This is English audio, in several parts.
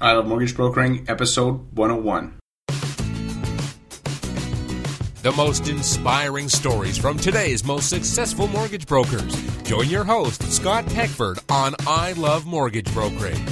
I Love Mortgage Brokering, episode 101. The most inspiring stories from today's most successful mortgage brokers. Join your host, Scott Peckford, on I Love Mortgage Brokering.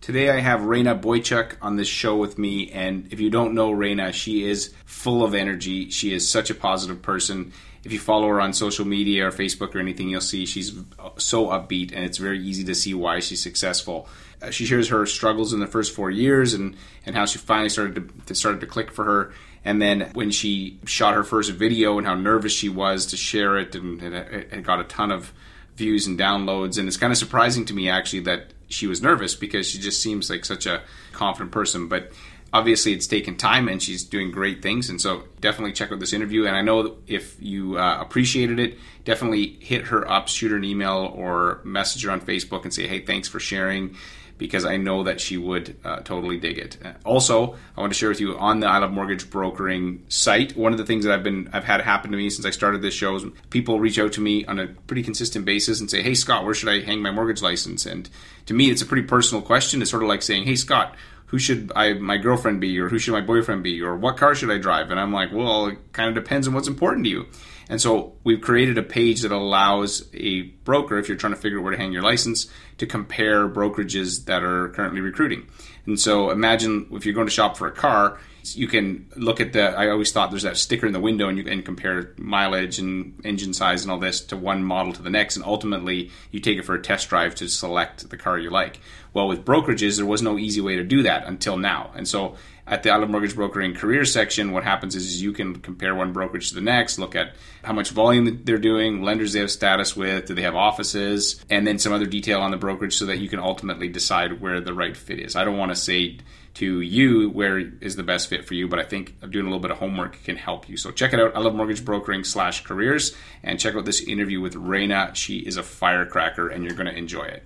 Today I have Raina Boychuk on this show with me, and if you don't know Raina, she is full of energy. She is such a positive person. If you follow her on social media or Facebook or anything, you'll see she's so upbeat, and it's very easy to see why she's successful. Uh, she shares her struggles in the first four years and, and how she finally started to started to click for her. And then when she shot her first video and how nervous she was to share it, and it got a ton of views and downloads. And it's kind of surprising to me actually that she was nervous because she just seems like such a confident person. But obviously it's taken time and she's doing great things and so definitely check out this interview and i know if you uh, appreciated it definitely hit her up shoot her an email or message her on facebook and say hey thanks for sharing because I know that she would uh, totally dig it. Also, I want to share with you on the I Love Mortgage Brokering site. One of the things that I've been I've had happen to me since I started this show is people reach out to me on a pretty consistent basis and say, "Hey Scott, where should I hang my mortgage license?" And to me, it's a pretty personal question. It's sort of like saying, "Hey Scott." Who should I my girlfriend be, or who should my boyfriend be, or what car should I drive? And I'm like, well, it kind of depends on what's important to you. And so we've created a page that allows a broker, if you're trying to figure out where to hang your license, to compare brokerages that are currently recruiting. And so imagine if you're going to shop for a car, you can look at the. I always thought there's that sticker in the window, and you can compare mileage and engine size and all this to one model to the next, and ultimately you take it for a test drive to select the car you like. Well, with brokerages, there was no easy way to do that until now, and so at the I Love Mortgage Brokering career section, what happens is, is, you can compare one brokerage to the next, look at how much volume they're doing, lenders they have status with, do they have offices, and then some other detail on the brokerage so that you can ultimately decide where the right fit is. I don't want to say to you where is the best fit for you, but I think doing a little bit of homework can help you. So check it out. I love mortgage brokering slash careers and check out this interview with Raina. She is a firecracker and you're going to enjoy it.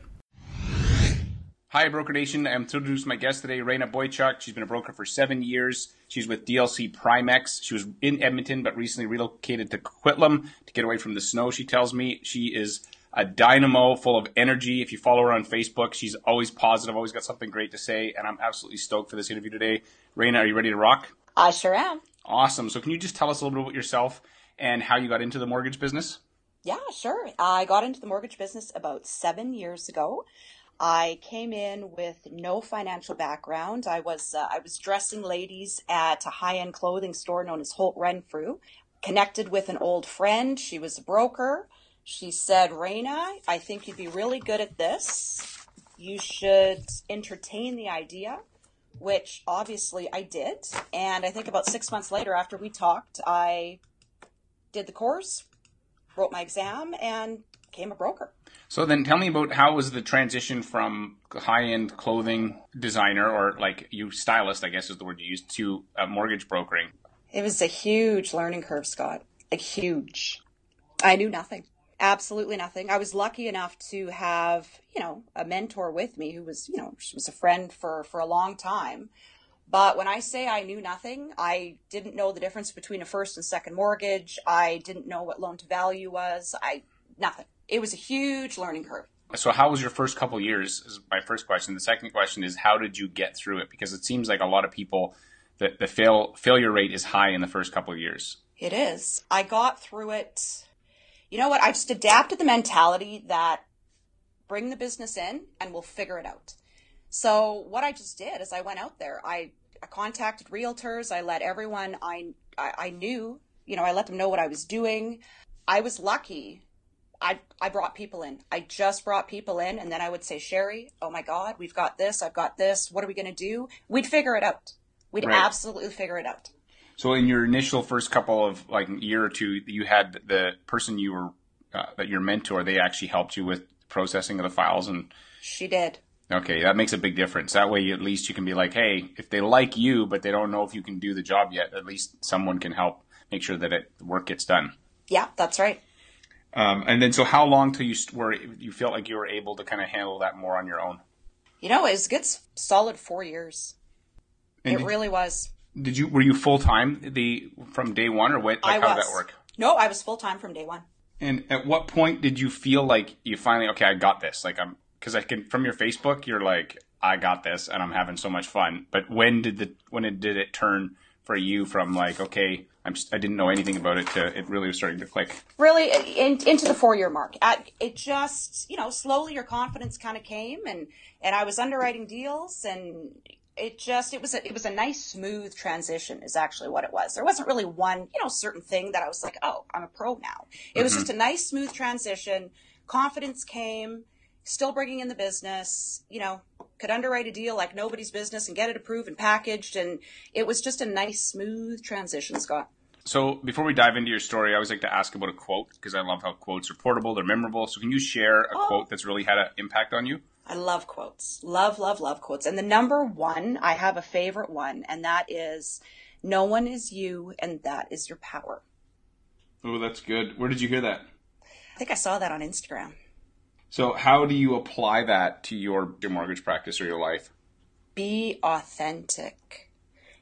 Hi, Broker Nation. I'm thrilled to introduce my guest today, Raina Boychuk. She's been a broker for seven years. She's with DLC Primex. She was in Edmonton, but recently relocated to Coquitlam to get away from the snow. She tells me she is a dynamo full of energy. If you follow her on Facebook, she's always positive, always got something great to say, and I'm absolutely stoked for this interview today. Raina, are you ready to rock? I sure am. Awesome. So, can you just tell us a little bit about yourself and how you got into the mortgage business? Yeah, sure. I got into the mortgage business about seven years ago. I came in with no financial background. I was uh, I was dressing ladies at a high end clothing store known as Holt Renfrew. Connected with an old friend. She was a broker. She said, Raina, I think you'd be really good at this. You should entertain the idea, which obviously I did. And I think about six months later, after we talked, I did the course, wrote my exam, and became a broker. So then tell me about how was the transition from high-end clothing designer or like you stylist, I guess is the word you used, to uh, mortgage brokering? It was a huge learning curve, Scott. Like huge. I knew nothing. Absolutely nothing. I was lucky enough to have, you know, a mentor with me who was, you know, she was a friend for for a long time. But when I say I knew nothing, I didn't know the difference between a first and second mortgage. I didn't know what loan to value was. I nothing it was a huge learning curve. So, how was your first couple years? Is my first question. The second question is, how did you get through it? Because it seems like a lot of people, the, the fail failure rate is high in the first couple of years. It is. I got through it. You know what? I just adapted the mentality that bring the business in and we'll figure it out. So what I just did is I went out there. I, I contacted realtors. I let everyone I, I I knew. You know, I let them know what I was doing. I was lucky I, I brought people in. I just brought people in, and then I would say, Sherry, oh my God, we've got this, I've got this. What are we going to do? We'd figure it out. We'd right. absolutely figure it out. So, in your initial first couple of like year or two, you had the person you were uh, that your mentor. They actually helped you with processing of the files, and she did. Okay, that makes a big difference. That way, at least you can be like, hey, if they like you, but they don't know if you can do the job yet, at least someone can help make sure that it, the work gets done. Yeah, that's right. Um, and then, so how long till you were you felt like you were able to kind of handle that more on your own? You know, it was a good solid four years. And it did, really was. Did you were you full time the from day one or what? Like, I how did that work? No, I was full time from day one. And at what point did you feel like you finally okay? I got this. Like I'm because I can from your Facebook, you're like, I got this, and I'm having so much fun. But when did the when it did it turn for you from like, okay, I'm just, I didn't know anything about it to it really was starting to click? Really, in, into the four year mark, At, it just you know slowly your confidence kind of came, and and I was underwriting deals, and it just it was a, it was a nice smooth transition is actually what it was. There wasn't really one you know certain thing that i was like oh i'm a pro now. It was mm-hmm. just a nice smooth transition. Confidence came still bringing in the business you know could underwrite a deal like nobody's business and get it approved and packaged and it was just a nice smooth transition scott so before we dive into your story, I always like to ask about a quote because I love how quotes are portable, they're memorable. So can you share a oh. quote that's really had an impact on you? I love quotes. Love, love, love quotes. And the number one, I have a favorite one, and that is No one is you, and that is your power. Oh, that's good. Where did you hear that? I think I saw that on Instagram. So, how do you apply that to your, your mortgage practice or your life? Be authentic.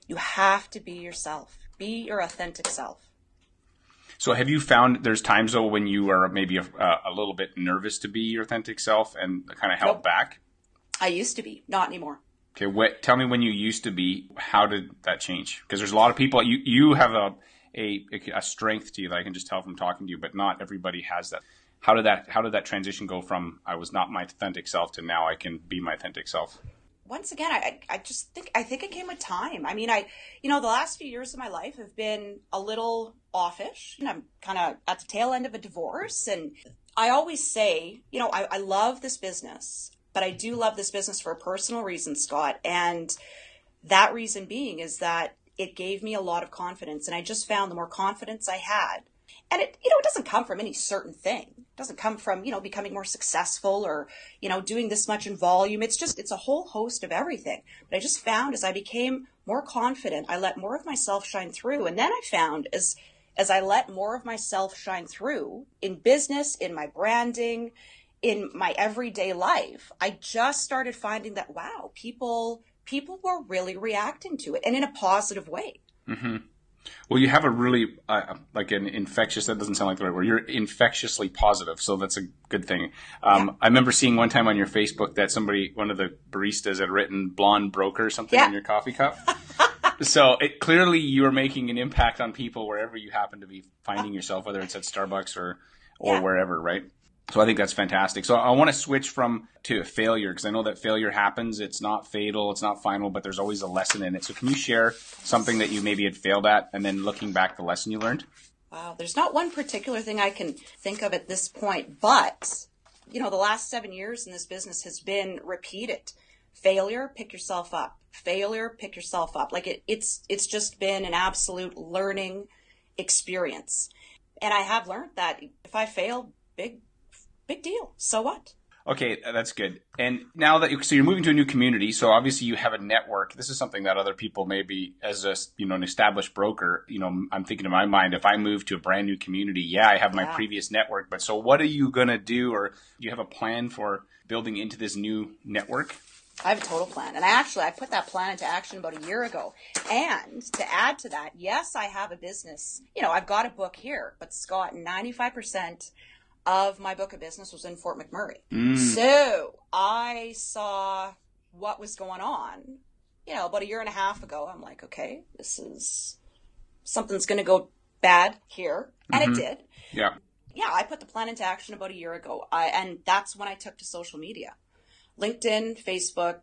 You have to be yourself. Be your authentic self. So have you found there's times though when you are maybe a, a little bit nervous to be your authentic self and kind of held nope. back? I used to be, not anymore. Okay, what? Tell me when you used to be. How did that change? Because there's a lot of people. You you have a, a a strength to you that I can just tell from talking to you, but not everybody has that. How did that How did that transition go from I was not my authentic self to now I can be my authentic self? Once again, I, I just think I think it came with time. I mean, I you know the last few years of my life have been a little offish, and I'm kind of at the tail end of a divorce. And I always say, you know, I, I love this business, but I do love this business for a personal reason, Scott. And that reason being is that it gave me a lot of confidence, and I just found the more confidence I had, and it you know it doesn't come from any certain thing doesn't come from you know becoming more successful or you know doing this much in volume. It's just it's a whole host of everything. But i just found as i became more confident i let more of myself shine through. And then i found as as i let more of myself shine through in business in my branding in my everyday life i just started finding that wow people people were really reacting to it and in a positive way. Mm-hmm. Well, you have a really uh, like an infectious. That doesn't sound like the right word. You're infectiously positive, so that's a good thing. Um, yeah. I remember seeing one time on your Facebook that somebody, one of the baristas, had written "blonde broker" or something yeah. on your coffee cup. so it clearly you are making an impact on people wherever you happen to be finding yourself, whether it's at Starbucks or or yeah. wherever, right? So I think that's fantastic. So I want to switch from to failure because I know that failure happens. It's not fatal, it's not final, but there's always a lesson in it. So can you share something that you maybe had failed at and then looking back the lesson you learned? Wow, there's not one particular thing I can think of at this point, but you know, the last 7 years in this business has been repeated. Failure, pick yourself up. Failure, pick yourself up. Like it, it's it's just been an absolute learning experience. And I have learned that if I fail, big big deal. So what? Okay, that's good. And now that you, so you're moving to a new community, so obviously you have a network. This is something that other people maybe as a you know an established broker, you know, I'm thinking in my mind if I move to a brand new community, yeah, I have my yeah. previous network, but so what are you going to do or do you have a plan for building into this new network? I have a total plan. And I actually I put that plan into action about a year ago. And to add to that, yes, I have a business. You know, I've got a book here, but Scott, 95% of my book of business was in Fort McMurray. Mm. So I saw what was going on, you know, about a year and a half ago. I'm like, okay, this is something's going to go bad here. And mm-hmm. it did. Yeah. Yeah, I put the plan into action about a year ago. I, and that's when I took to social media LinkedIn, Facebook,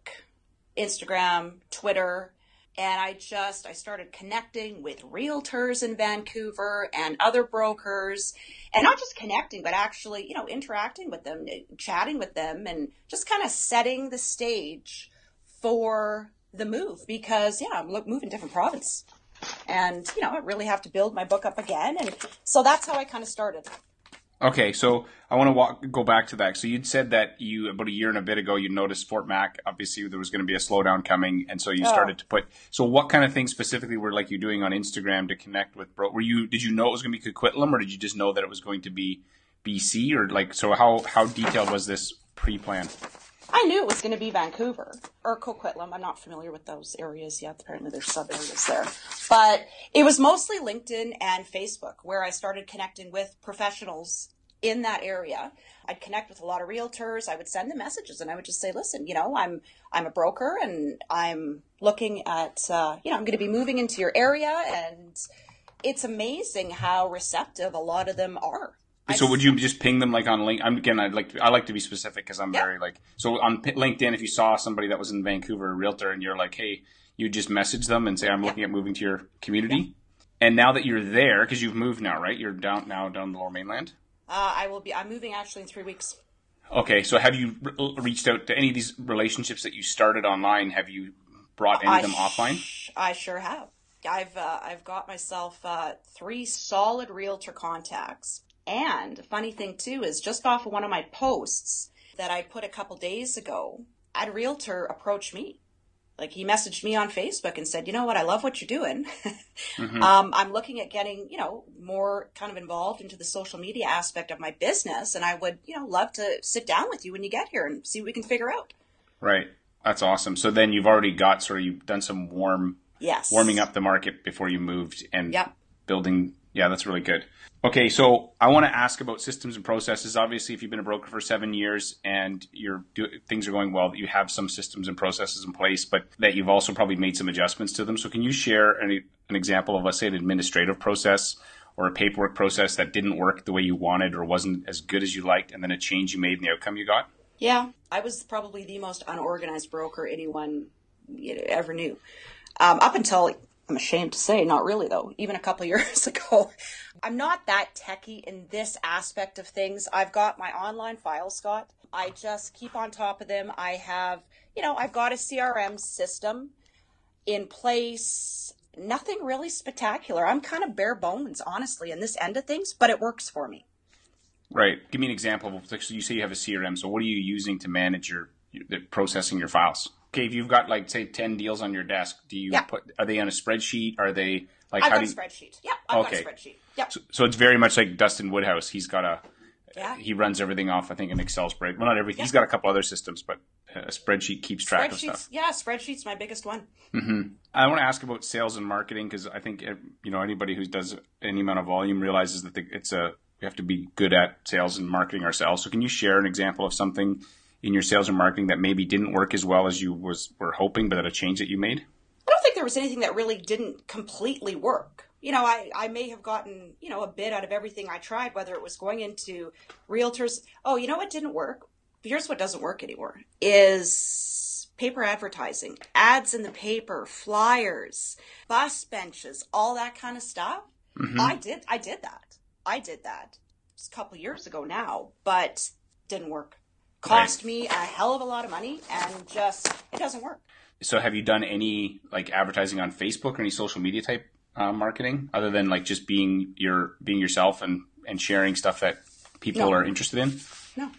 Instagram, Twitter and I just I started connecting with realtors in Vancouver and other brokers and not just connecting but actually you know interacting with them chatting with them and just kind of setting the stage for the move because yeah I'm moving different province. And you know I really have to build my book up again and so that's how I kind of started Okay, so I want to walk, go back to that. So you'd said that you about a year and a bit ago you noticed Fort Mac. Obviously, there was going to be a slowdown coming, and so you oh. started to put. So what kind of things specifically were like you doing on Instagram to connect with bro? Were you did you know it was going to be Coquitlam, or did you just know that it was going to be BC, or like so? How how detailed was this pre-plan? I knew it was going to be Vancouver or Coquitlam. I'm not familiar with those areas yet. Apparently, there's sub areas there. But it was mostly LinkedIn and Facebook where I started connecting with professionals in that area. I'd connect with a lot of realtors. I would send them messages and I would just say, listen, you know, I'm I'm a broker and I'm looking at, uh, you know, I'm going to be moving into your area. And it's amazing how receptive a lot of them are. So would you just ping them like on LinkedIn? I'm, again, I'd like to, I like to be specific because I'm Yeah. very like so on P- LinkedIn. If you saw somebody that was in Vancouver, a realtor, and you're like, hey, you just message them and say, I'm looking at moving to your community. And now that you're there, because you've moved now, right? You're down now down the Lower Mainland. Uh, I will be. I'm moving actually in three weeks. Okay, so have you re- reached out to any of these relationships that you started online? Have you brought any of them I offline? sh- I sure have. I've uh, I've got myself uh, three solid realtor contacts. And funny thing too is just off of one of my posts that I put a couple days ago, a realtor approach me. Like he messaged me on Facebook and said, "You know what? I love what you're doing. um, I'm looking at getting, you know, more kind of involved into the social media aspect of my business, and I would, you know, love to sit down with you when you get here and see what we can figure out." Right, that's awesome. So then you've already got sort of you've done some warm Yes. warming up the market before you moved and Yep. building. Yeah, that's really good. Okay, so I want to ask about systems and processes. Obviously, if you've been a broker for seven years and your things are going well, that you have some systems and processes in place, but that you've also probably made some adjustments to them. So, can you share an, an example of, let's say, an administrative process or a paperwork process that didn't work the way you wanted or wasn't as good as you liked, and then a change you made and the outcome you got? Yeah, I was probably the most unorganized broker anyone ever knew. Um, up until, I'm ashamed to say, not really though, even a couple years ago. I'm not that techie in this aspect of things. I've got my online files, Scott. I just keep on top of them. I have, you know, I've got a CRM system in place. Nothing really spectacular. I'm kind of bare bones, honestly, in this end of things, but it works for me. Right. Give me an example. So you say you have a CRM. So what are you using to manage your processing your files? Okay, if you've got like say ten deals on your desk, do you Yeah. put? Are they on a spreadsheet? Are they like I've how got do a you, spreadsheet. Yep, I've Okay. got a spreadsheet. Yep. so, so it's very much like Dustin Woodhouse. He's got a Yeah. he runs everything off. I think an Excel spread. Well, not everything. He's got a couple other systems, but a spreadsheet keeps track of stuff. Yeah, spreadsheets my biggest one. I want to ask about sales and marketing because I think eh, you know anybody who does any amount of volume realizes that the, it's a we have to be good at sales and marketing ourselves. So can you share an example of something in your sales and marketing that maybe didn't work as well as you was were hoping, but that a change that you made? I don't think there was anything that really didn't completely work. You know, I, I may have gotten, you know, a bit out of everything I tried, whether it was going into realtors. Oh, you know what didn't work? Here's what doesn't work anymore is paper advertising, ads in the paper, flyers, bus benches, all that kind of stuff. Mm-hmm. I did I did that. I did that. It's a couple years ago now, but didn't work. Cost Right. me a hell of a lot of money and just it doesn't work. So have you done any like advertising on Facebook or any social media type uh, marketing other than like just being your being yourself and and sharing stuff that people No. are interested in? No.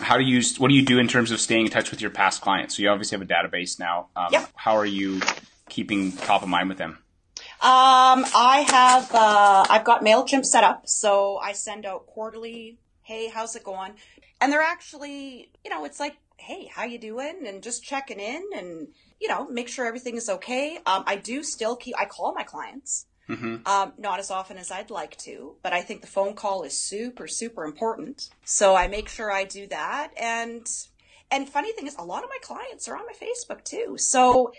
How do you what do you do in terms of staying in touch with your past clients? So you obviously have a database now. Um, Yep. How are you keeping top of mind with them? Um, I have uh, I've got Mailchimp set up, so I send out quarterly. Hey, how's it going? And they're actually, you know, it's like, hey, how you doing? And just checking in, and you know, make sure everything is okay. Um, I do still keep. I call my clients. Um, not as often as I'd like to, but I think the phone call is super, super important. So I make sure I do that. And and funny thing is, a lot of my clients are on my Facebook too. So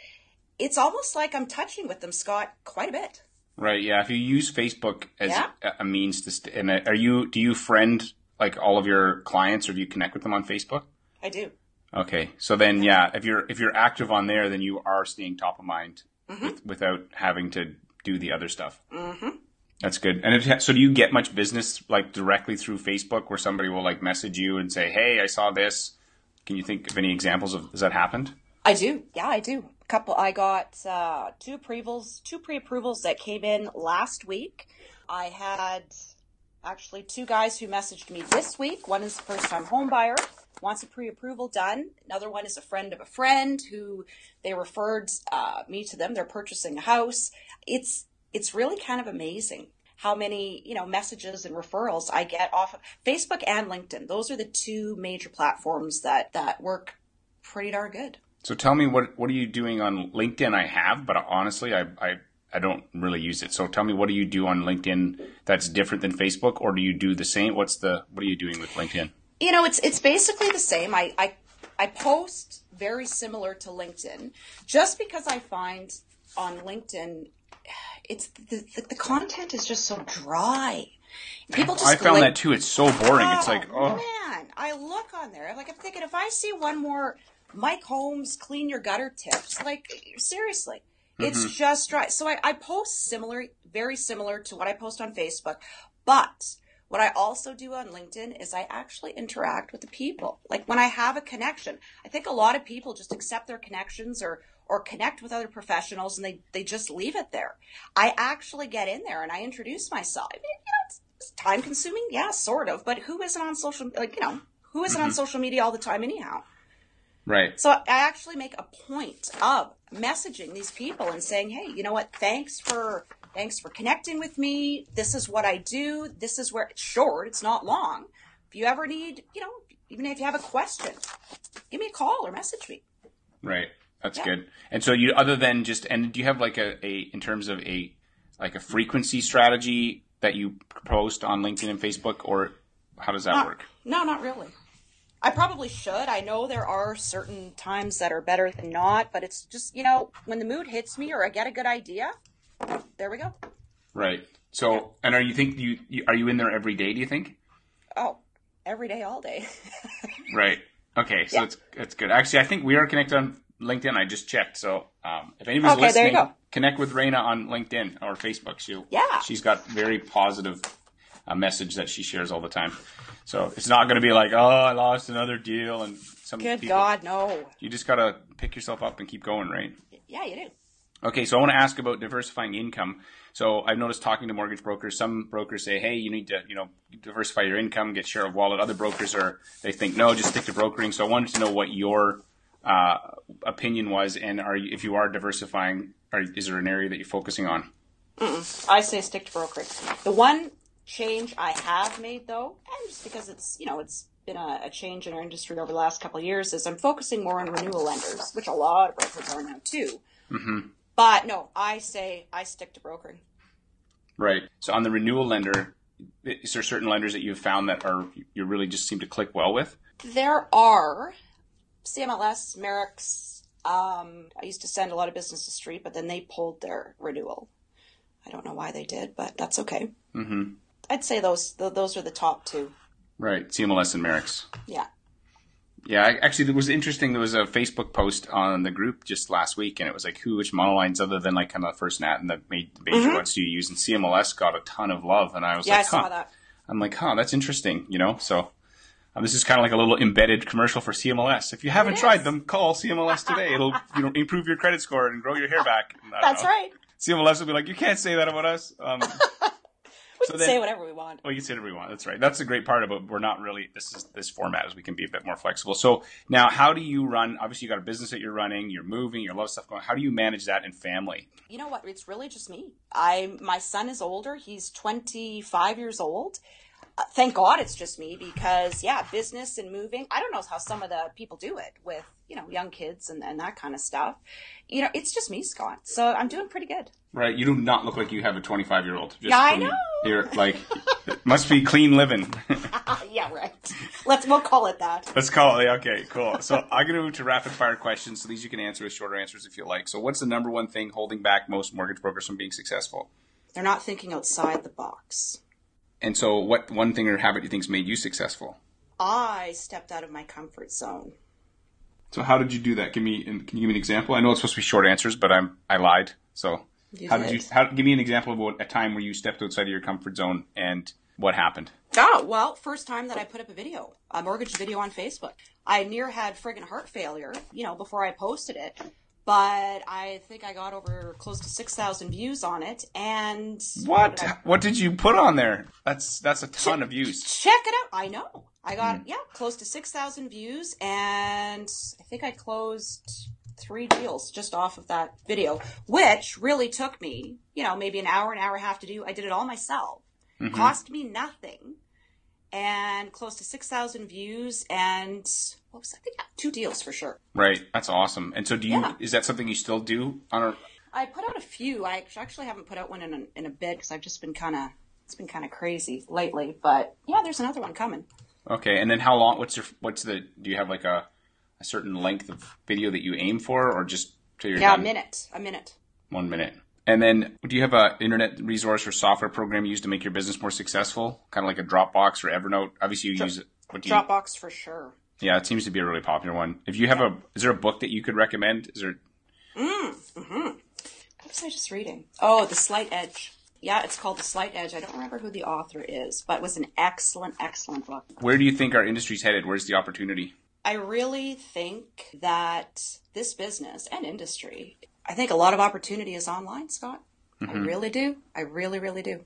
it's almost like I'm touching with them, Scott, quite a bit. Right. Yeah. If you use Facebook as Yeah. a, a means to, st- and uh, are you do you friend like all of your clients or do you connect with them on Facebook? I do. Okay. So then, yeah, if you're if you're active on there, then you are staying top of mind with, without having to do the other stuff. Mm-hmm. That's good. And if, so, do you get much business like directly through Facebook, where somebody will like message you and say, "Hey, I saw this." Can you think of any examples of has that happened? I do. Yeah, I do. A couple. I got uh, two approvals, two pre-approvals that came in last week. I had actually two guys who messaged me this week. One is a first-time home buyer, wants a pre-approval done. Another one is a friend of a friend who they referred uh, me to them. They're purchasing a house. It's it's really kind of amazing how many you know messages and referrals I get off of Facebook and LinkedIn. Those are the two major platforms that that work pretty darn good. So tell me what what are you doing on LinkedIn? I have, but honestly, I I I don't really use it. So tell me, what do you do on LinkedIn that's different than Facebook, or do you do the same? What's the what are you doing with LinkedIn? You know, it's it's basically the same. I I, I post very similar to LinkedIn, just because I find on LinkedIn, it's the, the, the content is just so dry. People just I found like, that too. It's so boring. it's like, oh, oh, man, I look on there. I'm like, I'm thinking if I see one more Mike Holmes clean your gutter tips, like seriously, it's Mm-hmm. just right. So I, I post similar, very similar to what I post on Facebook, but what I also do on LinkedIn is I actually interact with the people. Like when I have a connection, I think a lot of people just accept their connections or or connect with other professionals and they, they just leave it there. I actually get in there and I introduce myself. I mean, you know, it's, it's time consuming, yeah, sort of, but who isn't on social like, you know, who isn't on social media all the time anyhow? right. So I actually make a point of messaging these people and saying, "Hey, you know what? Thanks for thanks for connecting with me. This is what I do. This is where it's short. It's not long. If you ever need, you know, even if you have a question, give me a call or message me. Right. That's Yeah. good. And so you, other than just, and do you have like a, a, in terms of a, like a frequency strategy that you post on LinkedIn and Facebook, or how does that Not- work? No, not really. I probably should. I know there are certain times that are better than not, but it's just, you know, when the mood hits me or I get a good idea, there we go. Right. So, and are you think you, you are you in there every day? Do you think? Oh, every day, all day. Right. Okay. So Yeah. it's it's good. Actually, I think we are connected on LinkedIn. I just checked. So, um, if anybody's Okay, listening, connect with Raina on LinkedIn or Facebook. She Yeah. she's got very positive uh, message that she shares all the time. So it's not going to be like, oh, I lost another deal and some Good people. God, no. You just got to pick yourself up and keep going, right? Yeah, you do. Okay, so I want to ask about diversifying income. So I've noticed talking to mortgage brokers, some brokers say, "Hey, you need to, you know, diversify your income, get share of wallet." Other brokers are they think, "No, just stick to brokering." So I wanted to know what your uh, opinion was, and are you, if you are diversifying, are, is there an area that you're focusing on? I say stick to brokering. The one change I have made, though, and just because it's you know it's been a, a change in our industry over the last couple of years, is I'm focusing more on renewal lenders, which a lot of brokers are now too. Mm-hmm. But no, I say I stick to brokering. Right. So on the renewal lender, is there certain lenders that you've found that are you really just seem to click well with? There are CMLS, Merix. Um, I used to send a lot of business to Street, but then they pulled their renewal. I don't know why they did, but that's okay. Mm-hmm. I'd say those th- those are the top two. Right. CMLS and Merix. Yeah. Yeah, I, actually, it was interesting. There was a Facebook post on the group just last week, and it was like, who, which monolines other than like kind of the first nat and the ma- major ones do you use? And CMLS got a ton of love, and I was Mm-hmm. Yeah, I like, saw huh. that. I'm like, huh, that's interesting, you know? So um, this is kind of like a little embedded commercial for CMLS. If you haven't tried them, call CMLS today. It'll you know improve your credit score and grow your hair back. That's know. right. CMLS will be like, you can't say that about us. Um, We So can then- say whatever we want. well, you can say whatever we want. That's right. That's the great part about we're not really this is this format is we can be a bit more flexible. So now, how do you run? Obviously, you got a business that you're running. You're moving. You have a lot of stuff going. How do you manage that in family? You know what? It's really just me. I my son is older. He's 25 years old. Uh, thank God it's just me because yeah, business and moving. I don't know how some of the people do it with you know young kids and, and that kind of stuff. You know, it's just me, Scott. So I'm doing pretty good. Right. You do not look like you have a 25 year old. Yeah, I know. You're like, it must be clean living. yeah, right. Let's we'll call it that. Let's call it. Okay, cool. So I'm going to move to rapid fire questions. So these you can answer with shorter answers if you like. So what's the number one thing holding back most mortgage brokers from being successful? They're not thinking outside the box. And so, what one thing or habit do you think's made you successful? I stepped out of my comfort zone. So how did you do that? Give me, can you give me an example? I know it's supposed to be short answers, but I'm I lied. So You how did did. you? How, give me an example of what, a time where you stepped outside of your comfort zone and what happened. Oh, well, first time that I put up a video, a mortgage video on Facebook. I near had friggin' heart failure, you know, before I posted it. But I think I got over close to 6,000 views on it. And. What? did I- What did you put on there? That's that's a ton of views. Check it out. I know. I got, Hmm. yeah, close to 6,000 views. And I think I closed three deals just off of that video, which really took me, you know, maybe an hour, an hour and a half to do. I did it all myself. Mm-hmm. Cost me nothing. And close to 6,000 views and what was that? Yeah, two deals for sure. Right. That's awesome. And so, do you? Yeah. Is that something you still do on a I put out a few. I actually haven't put out one in a, in a bit because I've just been kind of it's been kind of crazy lately. But yeah, there's another one coming. Okay, and then how long? What's your what's the? Do you have like a a certain length of video that you aim for, or just till you're Yeah, done? a minute, a minute. One minute. And then, do you have a internet resource or software program you use to make your business more successful? Kind of like a Dropbox or Evernote. Obviously, you use it. What do you? Dropbox for sure. Yeah, it seems to be a really popular one. If you have a, is there a book that you could recommend? Is there? Mm, hmm What was I just reading? Oh, The Slight Edge. Yeah, it's called The Slight Edge. I don't remember who the author is, but it was an excellent, excellent book. Where do you think our industry's headed? Where's the opportunity? I really think that this business and industry, I think a lot of opportunity is online, Scott. I really do. I really, really do.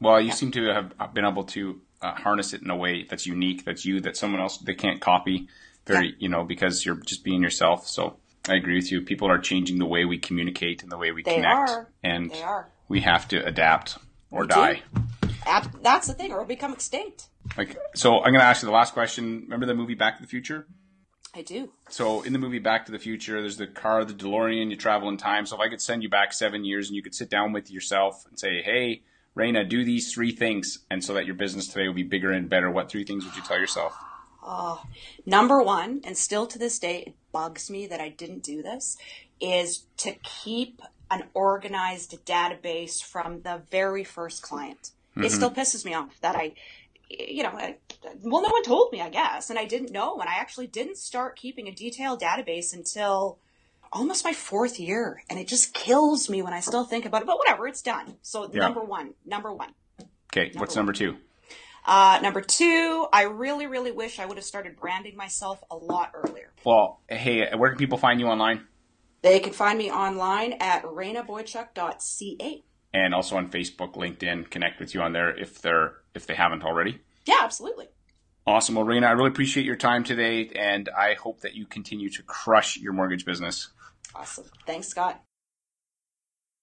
Well, you seem to have been able to uh, harness it in a way that's unique, that's you, that someone else they can't copy. Very, Yeah. you know, because you're just being yourself. So I agree with you. People are changing the way we communicate and the way we They connect, are. and we have to adapt or We die. Ab- That's the thing, or we'll become extinct. Like, so I'm going to ask you the last question. Remember the movie Back to the Future? I do. So in the movie Back to the Future, there's the car, the DeLorean. You travel in time. So if I could send you back seven years, and you could sit down with yourself and say, "Hey, Raina, do these three things," and so that your business today will be bigger and better. What three things would you tell yourself? Oh, number one, and still to this day, it bugs me that I didn't do this, is to keep an organized database from the very first client. It mm-hmm. still pisses me off that I, you know, I, well, no one told me, I guess, and I didn't know, and I actually didn't start keeping a detailed database until almost my fourth year, and it just kills me when I still think about it. But whatever, it's done. So Yeah. number one, number one. Okay, what's number two? Uh, number two, I really, really wish I would have started branding myself a lot earlier. Well, hey, where can people find you online? They can find me online at rainaboychuk.ca. And also on Facebook, LinkedIn. Connect with you on there if they're if they haven't already. Yeah, absolutely. Awesome. Well, Raina, I really appreciate your time today, and I hope that you continue to crush your mortgage business. Awesome. Thanks, Scott.